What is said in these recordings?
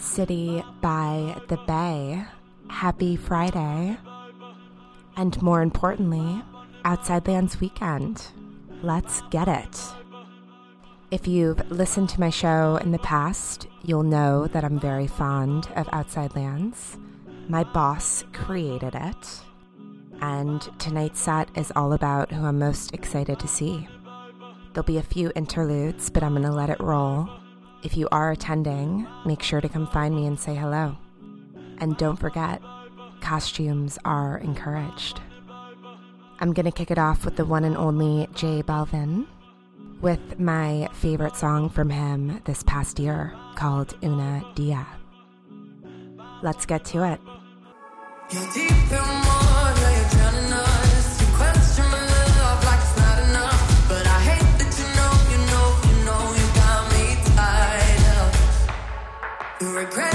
City by the Bay. Happy Friday. And more importantly, Outside Lands weekend. Let's get it. If you've listened to my show in the past, you'll know that I'm very fond of Outside Lands. My boss created it. And tonight's set is all about who I'm most excited to see. There'll be a few interludes, but I'm going to let it roll. If you are attending, make sure to come find me and say hello. And don't forget, costumes are encouraged. I'm going to kick it off with the one and only J Balvin with my favorite song from him this past year called Una Dia. Let's get to it. Feeling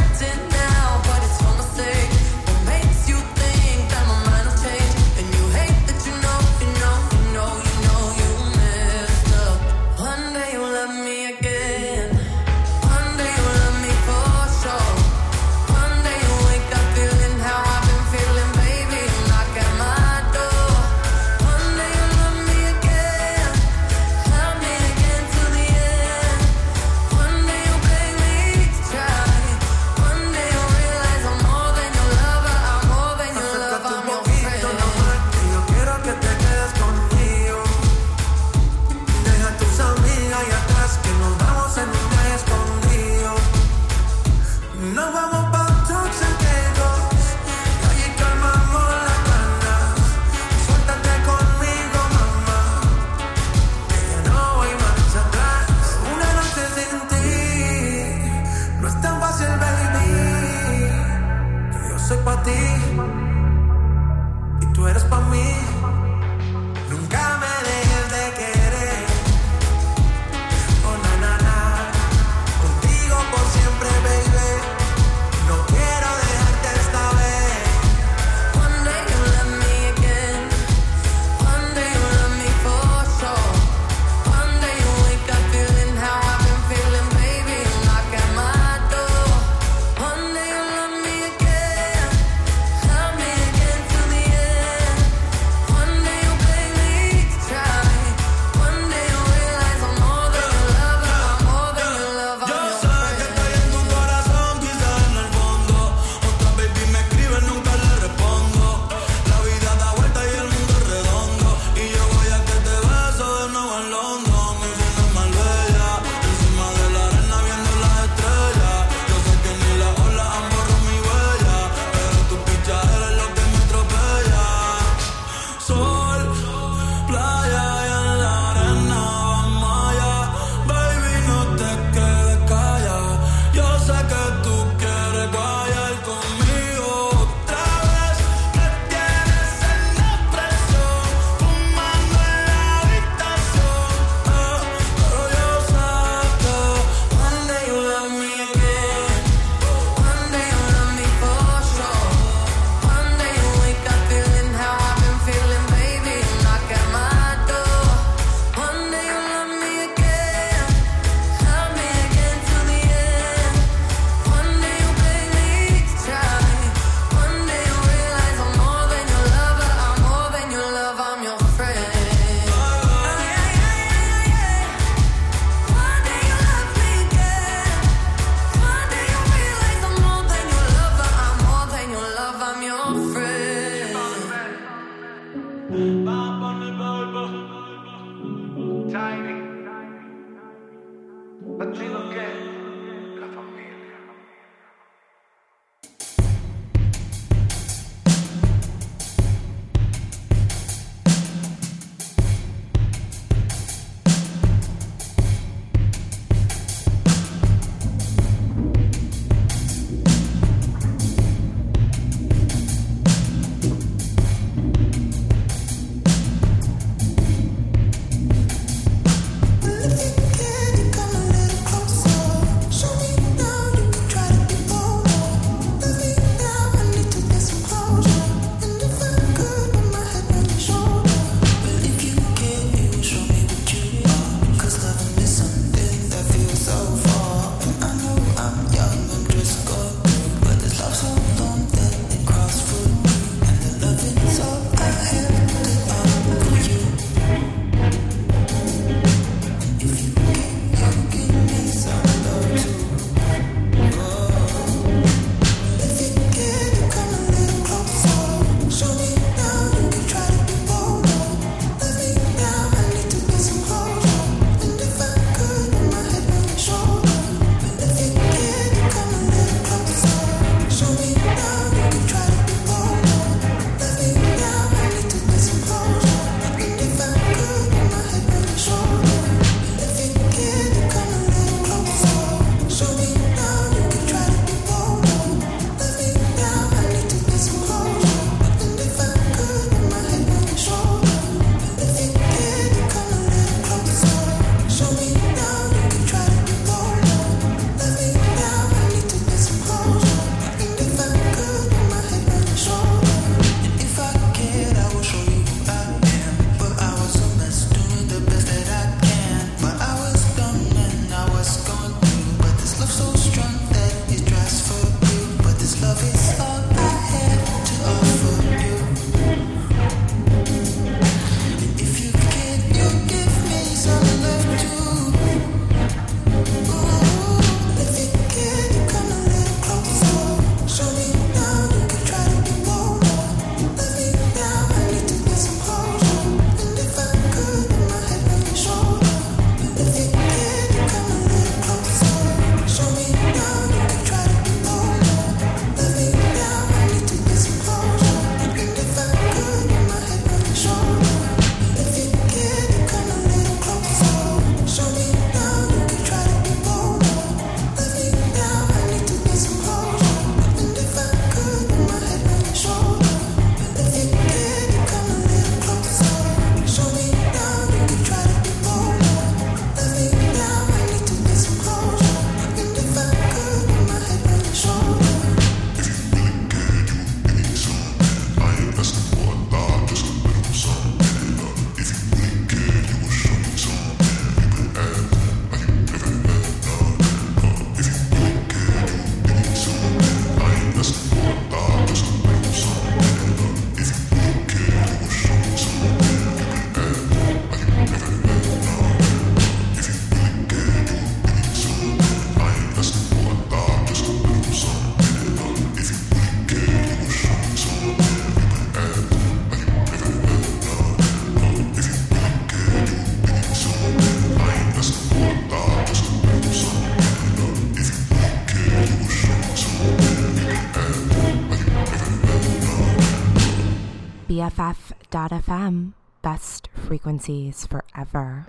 BFF.fm, best frequencies forever.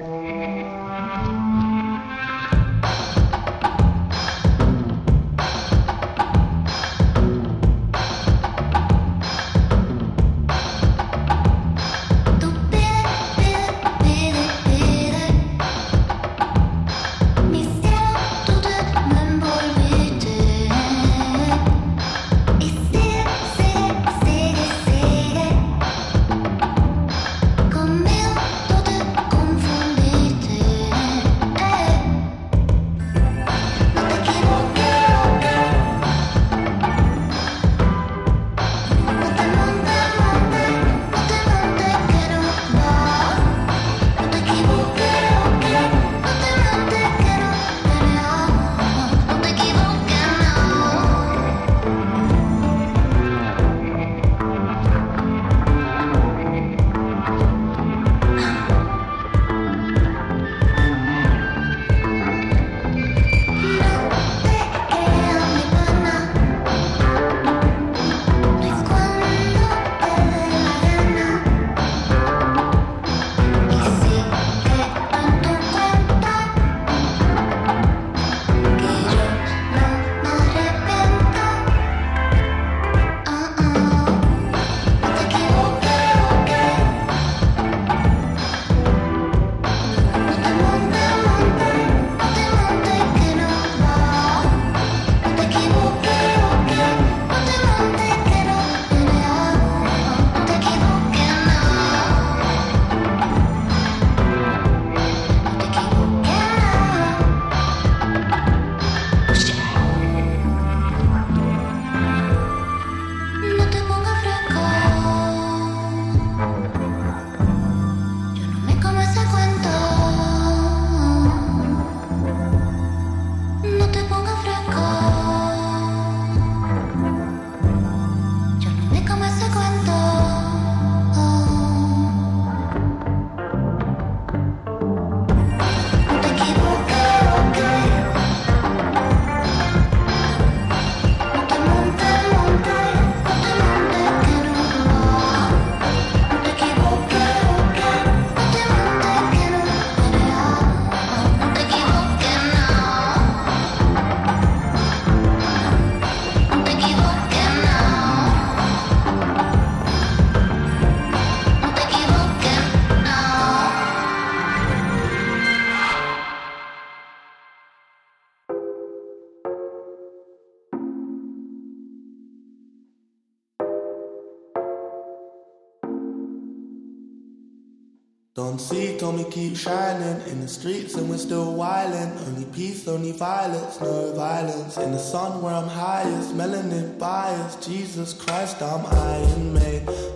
Told me keep shining in the streets and we're still wildin'. Only peace, only violence, no violence. In the sun where I'm highest, melanin bias. Jesus Christ, I'm iron.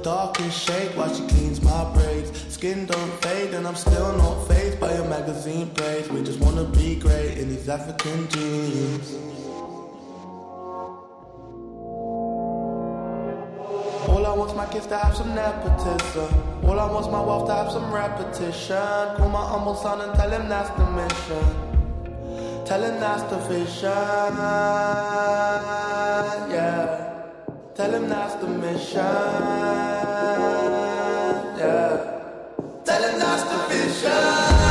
Dark as shade while she cleans my braids. Skin don't fade and I'm still not phased by your magazine praise. We just wanna be great in these African jeans. Want's my kids to have some nepotism. All I want's my wealth to have some repetition. Call my humble son and tell him that's the mission. Tell him that's the vision. Yeah. Tell him that's the mission. Yeah. Tell him that's the vision.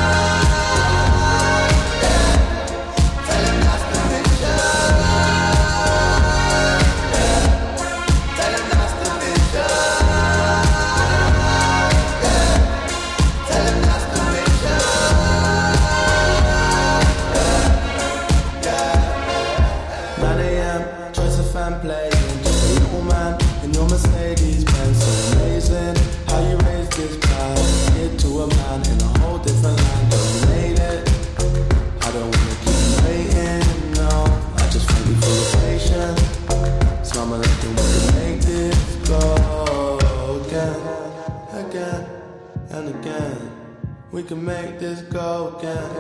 We can make this go again,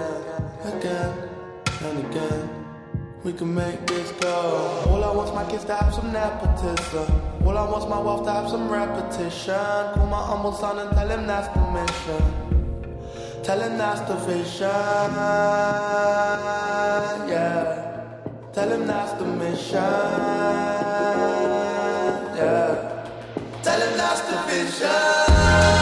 again, and again. We can make this go. All I want's my kids to have some nepotism. All I want's my wealth to have some repetition. Call my humble son and tell him that's the mission. Tell him that's the vision. Yeah. Tell him that's the mission. Yeah. Tell him that's the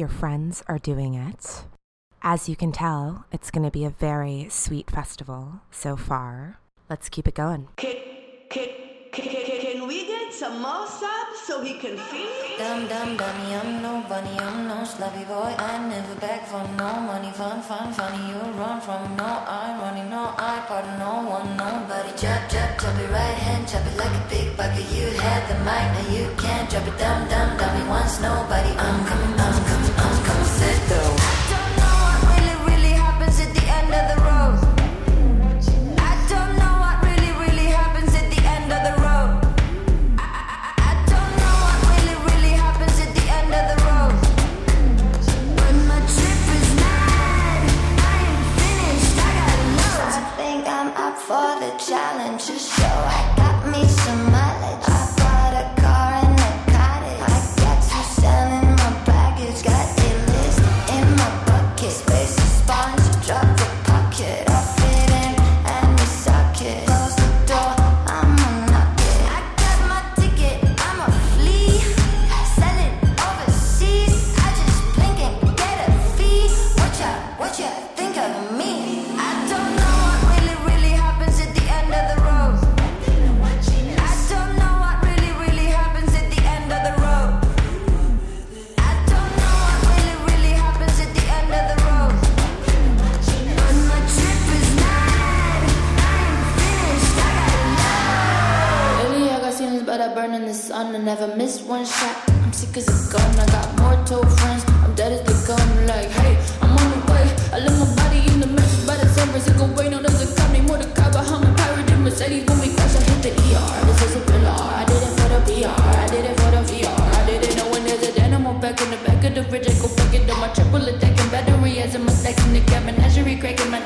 your friends are doing it. As you can tell, it's going to be a very sweet festival so far. Let's keep it going. Kick, kick. Can we get some more subs so he can feed? Dum dum dummy, I'm no bunny, I'm no sloppy boy. I never beg for no money, fun, fun, funny. You run from no I'm running, no I pardon no one, nobody. Chop, chop, chop it right hand, chop it like a big bucket. You had the mic, now you can't drop it. Dum dum dummy, once nobody. I'm coming, I'm coming, I'm coming, sit down. for the challenge to show. I never miss one shot. I'm sick as a gun, I got more toe friends. I'm dead as they come, like, hey, I'm on the way. I left my body in the mess by the San Francisco way. No, doesn't cut there's a cop named I'm a pirate in Mercedes. When we crash, I hit the ER. This is a thriller. I did it for the VR. I did it for the VR. I didn't know when there's an animal back in the back of the fridge. I go back into my triple attack and battery as I'm stacking the cabin. As you cracking my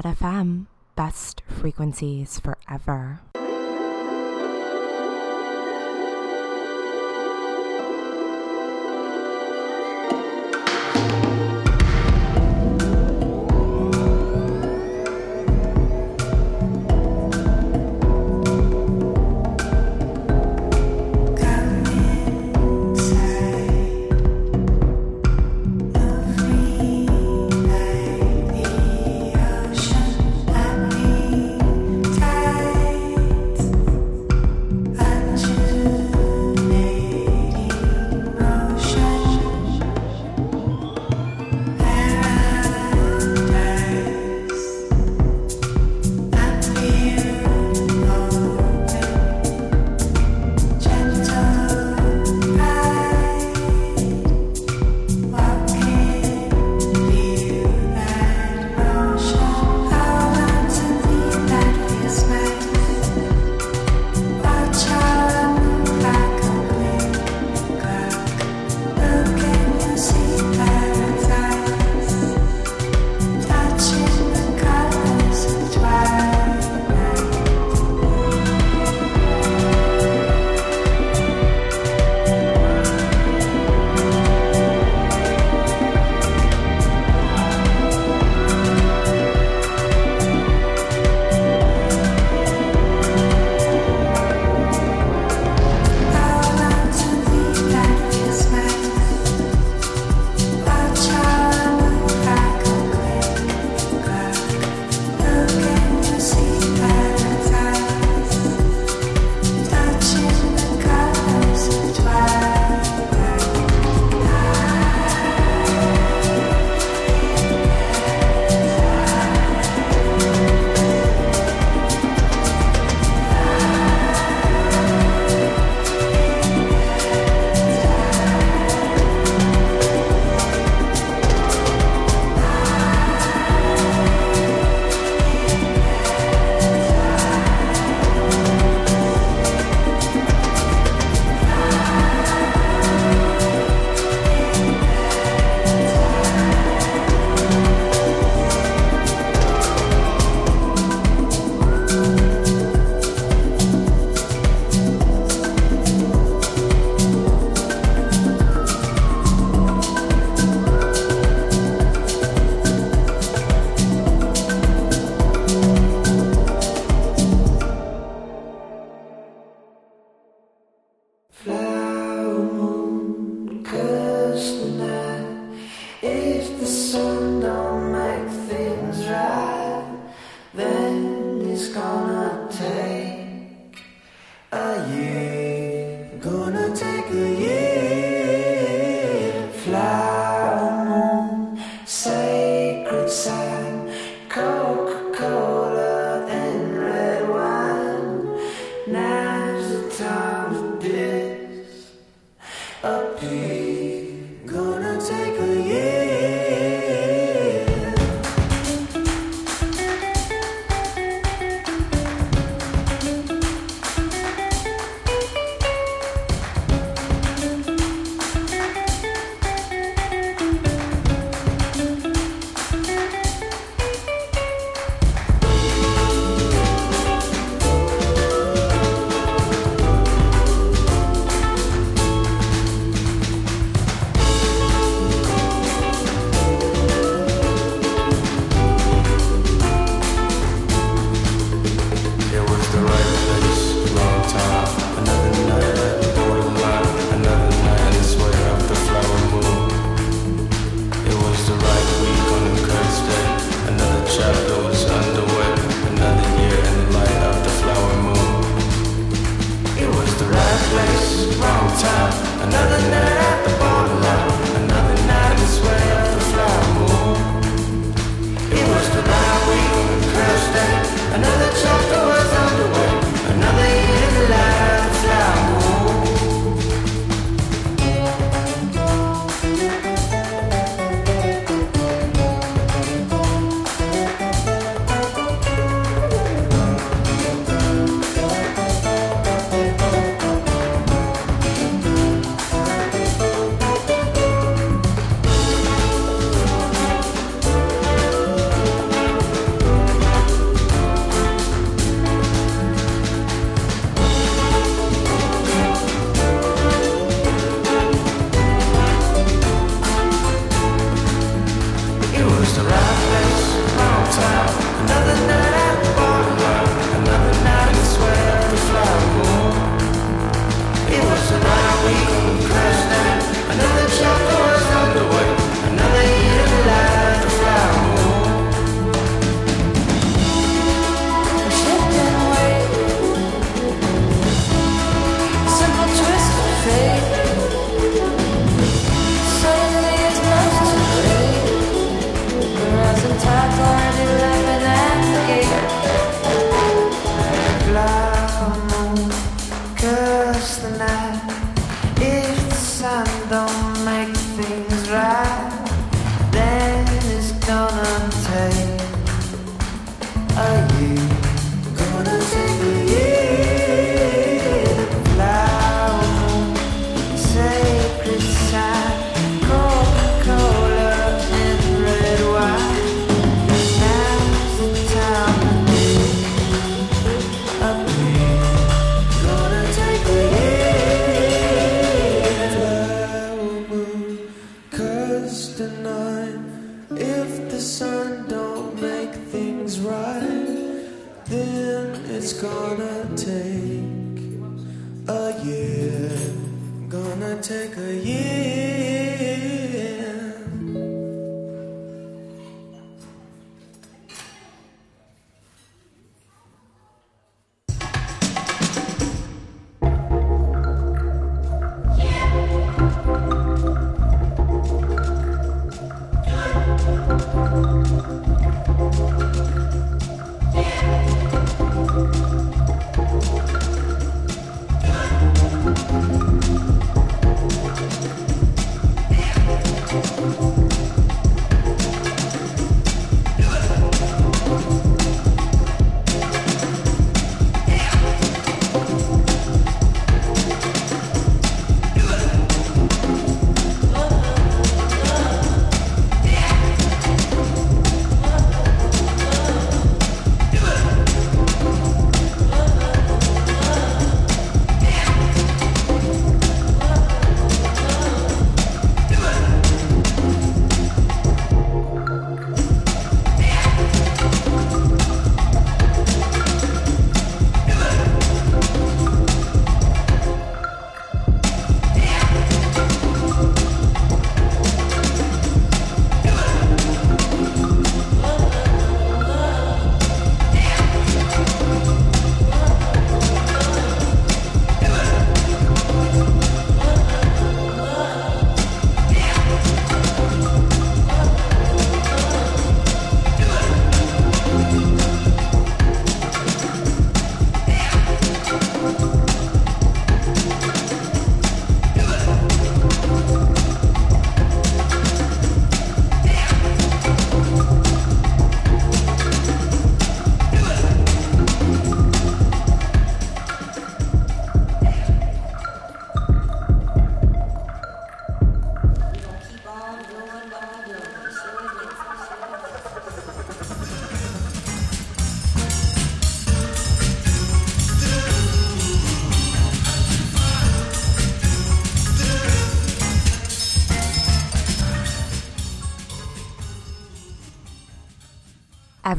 BFF.FM, best frequencies forever.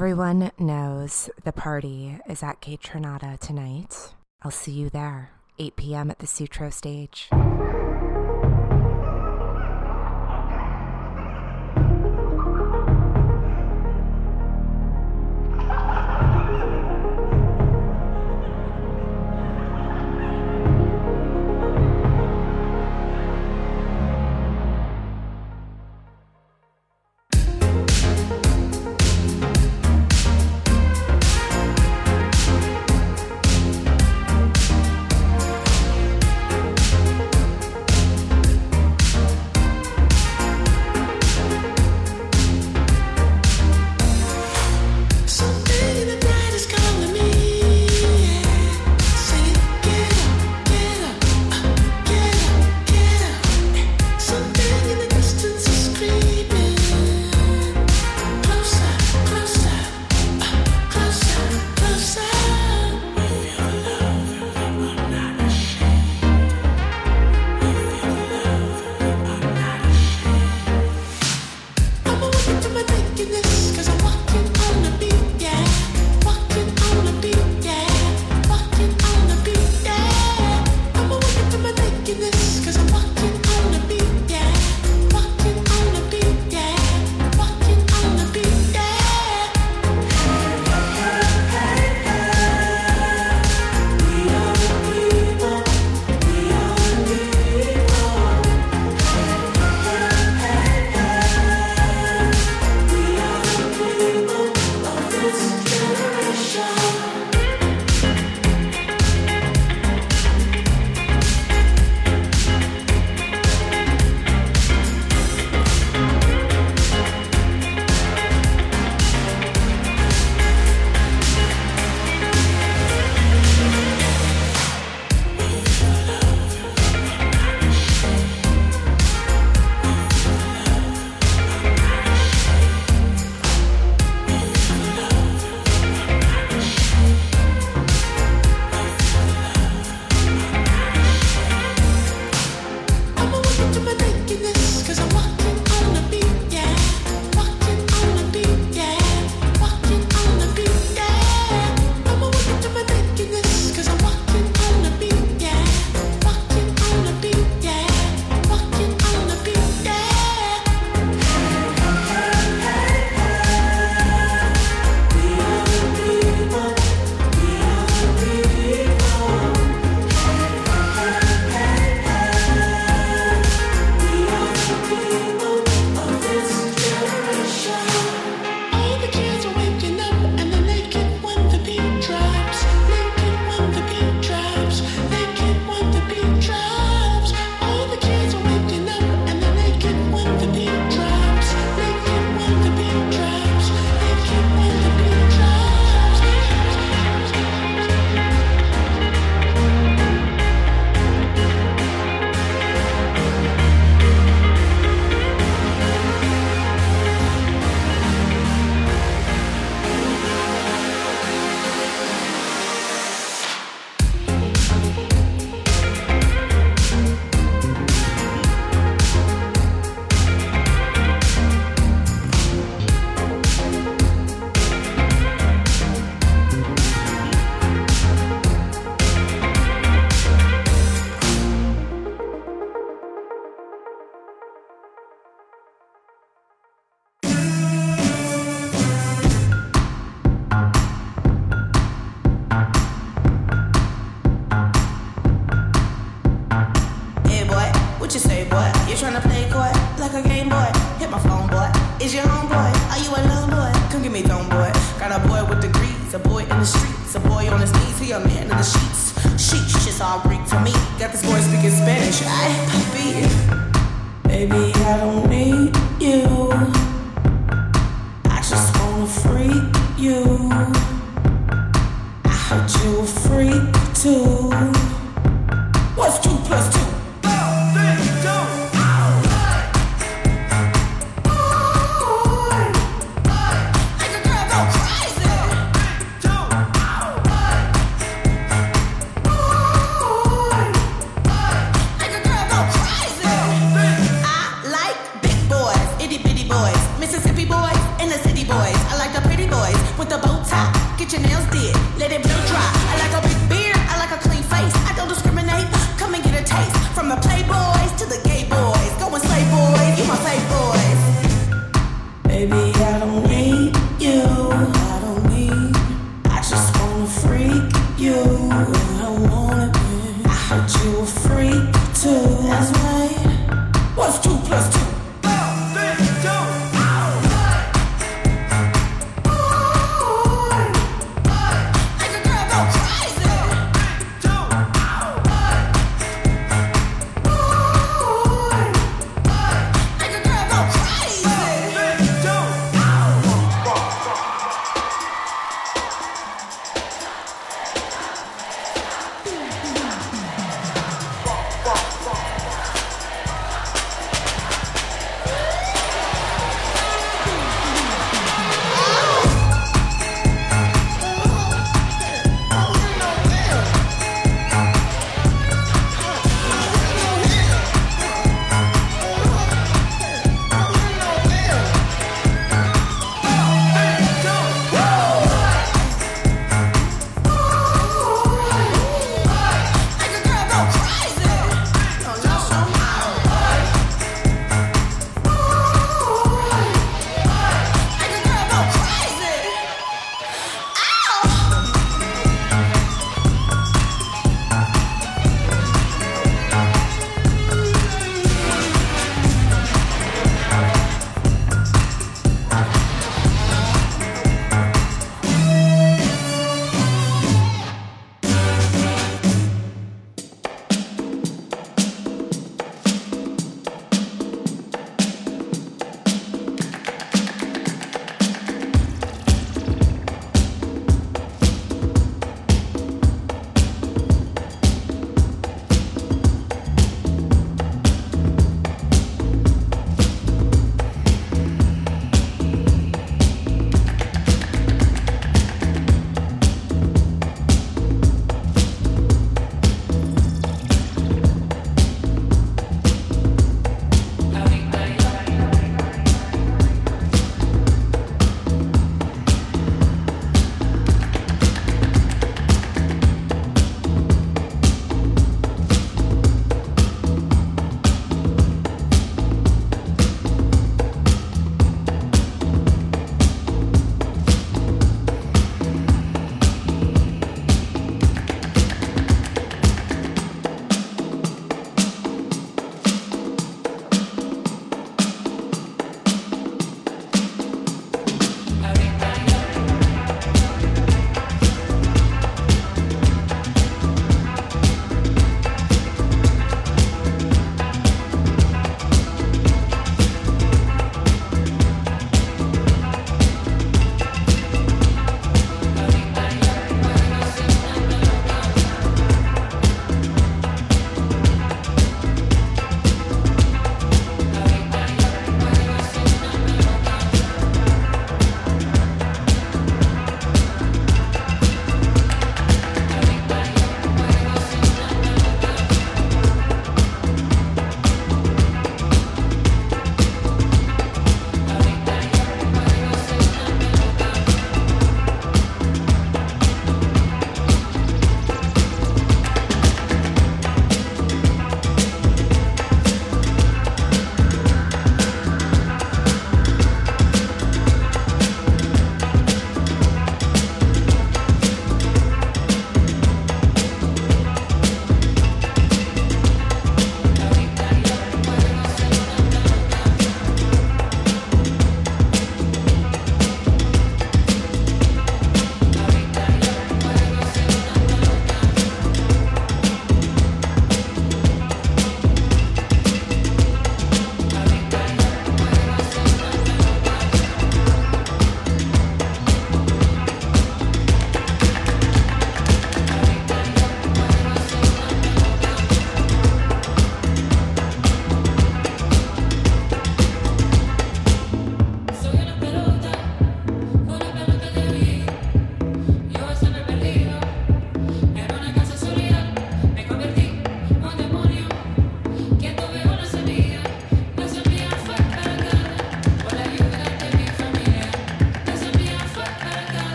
Everyone knows the party is at Kaytranada tonight. I'll see you there, 8 p.m. at the Sutro stage.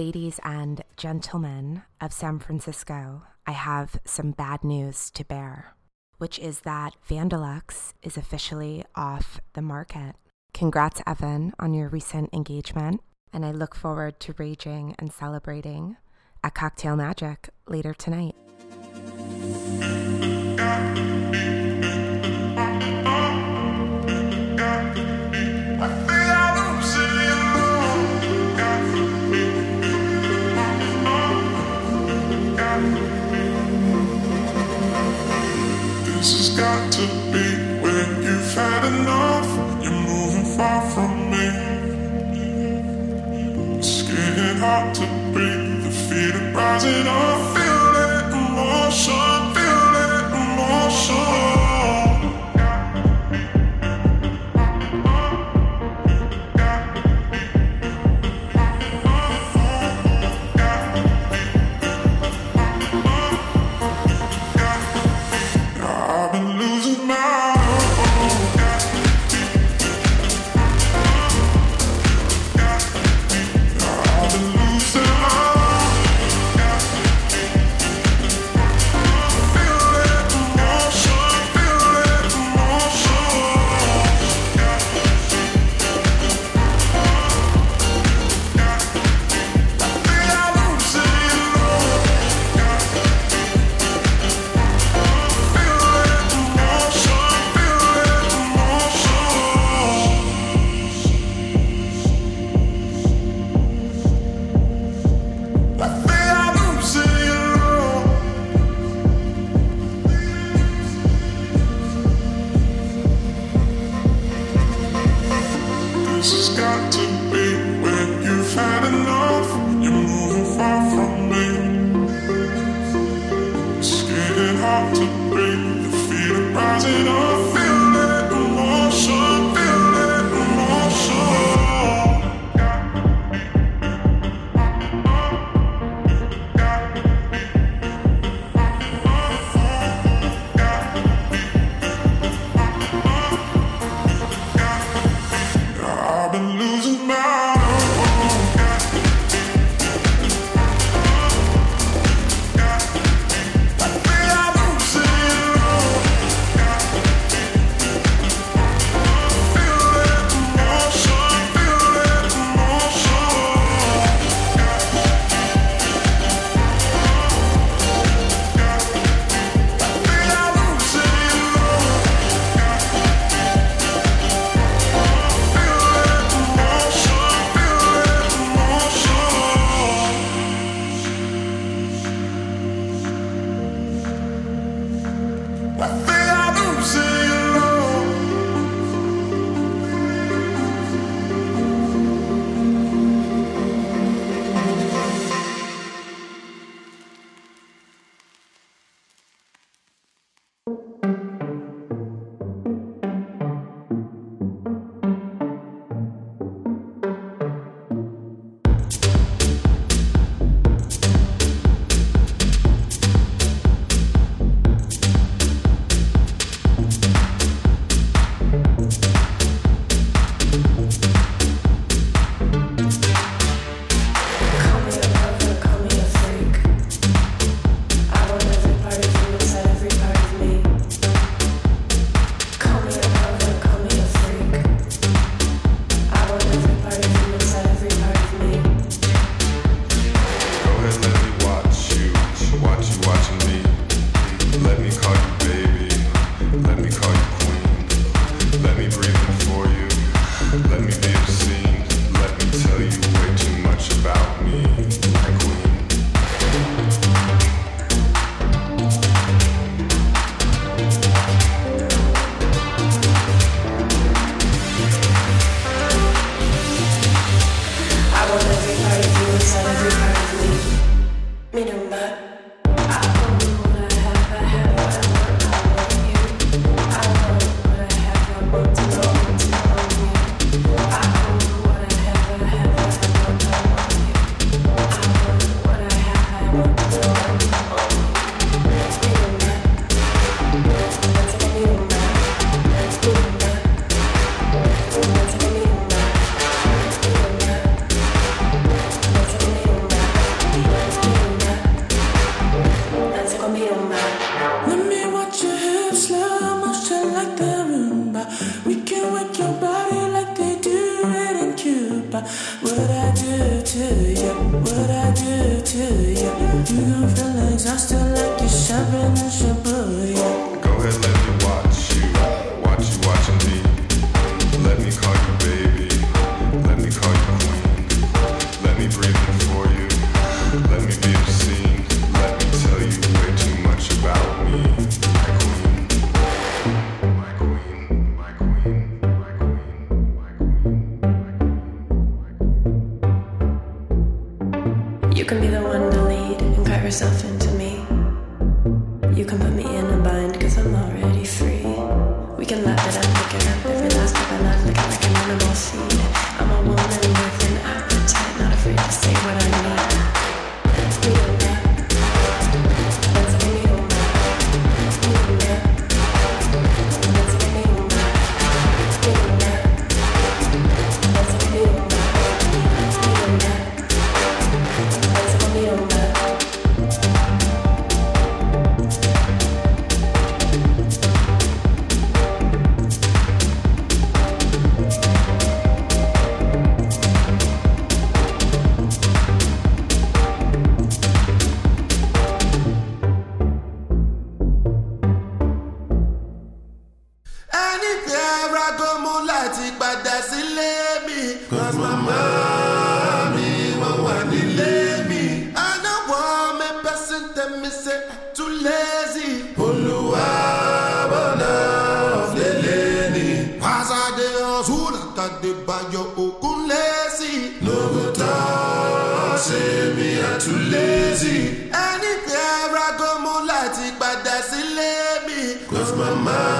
Ladies and gentlemen of San Francisco, I have some bad news to bear, which is that Vandalux is officially off the market. Congrats, Evan, on your recent engagement, and I look forward to raging and celebrating at Cocktail Magic later tonight. got to be when you've had enough. You're moving far from me. It's to. The rising up. Feel it emotion. Feel it emotion. From your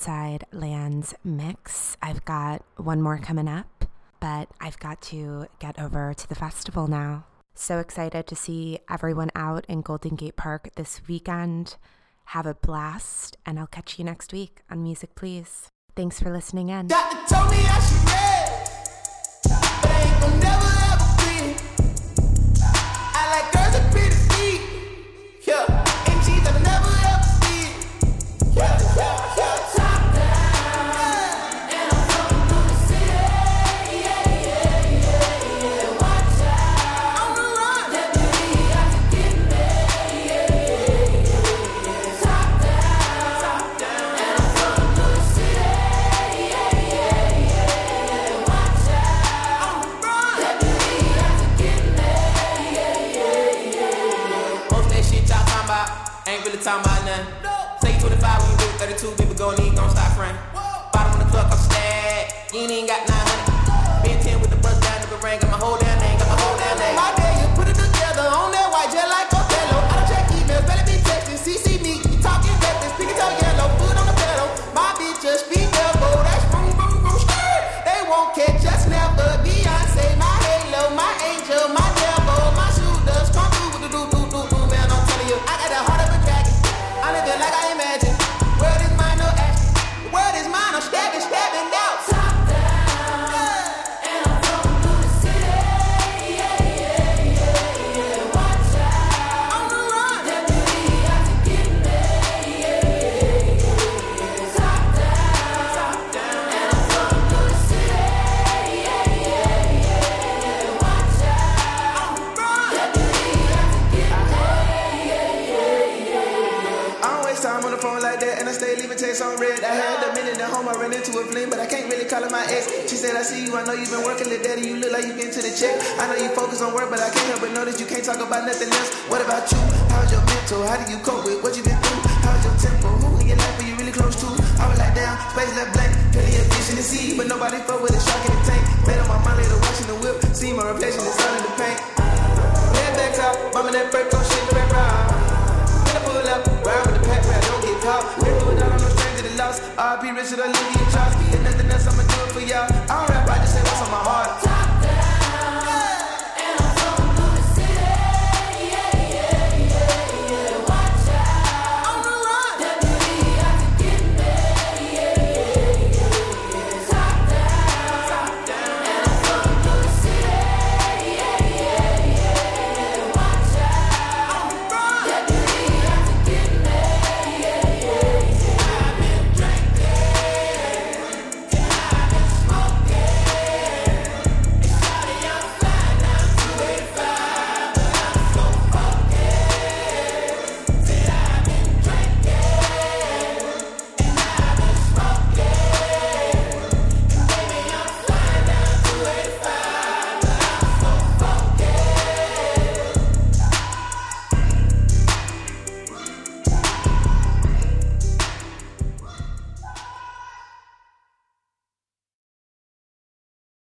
outside lands mix. I've got one more coming up, but I've got to get over to the festival now. So excited to see everyone out in Golden Gate Park this weekend. Have a blast, and I'll catch you next week on Music Please. Thanks for listening in. You ain't got 900. It my ex. She said, I see you, I know you've been working, little daddy, you look like you getting to the check. I know you focus on work, but I can't help but notice you can't talk about nothing else. What about you? How's your mental? How do you cope with what you've been through? How's your tempo? Who in your life are you really close to? I was like, down, space left blank, plenty of fish in the sea, but nobody fuck with a shark in the tank. Made on my mind later watching the whip, see my reflection, it's all in the paint. Head back top, mama that break, don't shake the back round. I pull up, ride with the pack, ride, don't get caught. Stranger to loss. RP Richard, I live in chops. If nothing else, I'ma do it for y'all. I don't rap, I just say what's on my heart.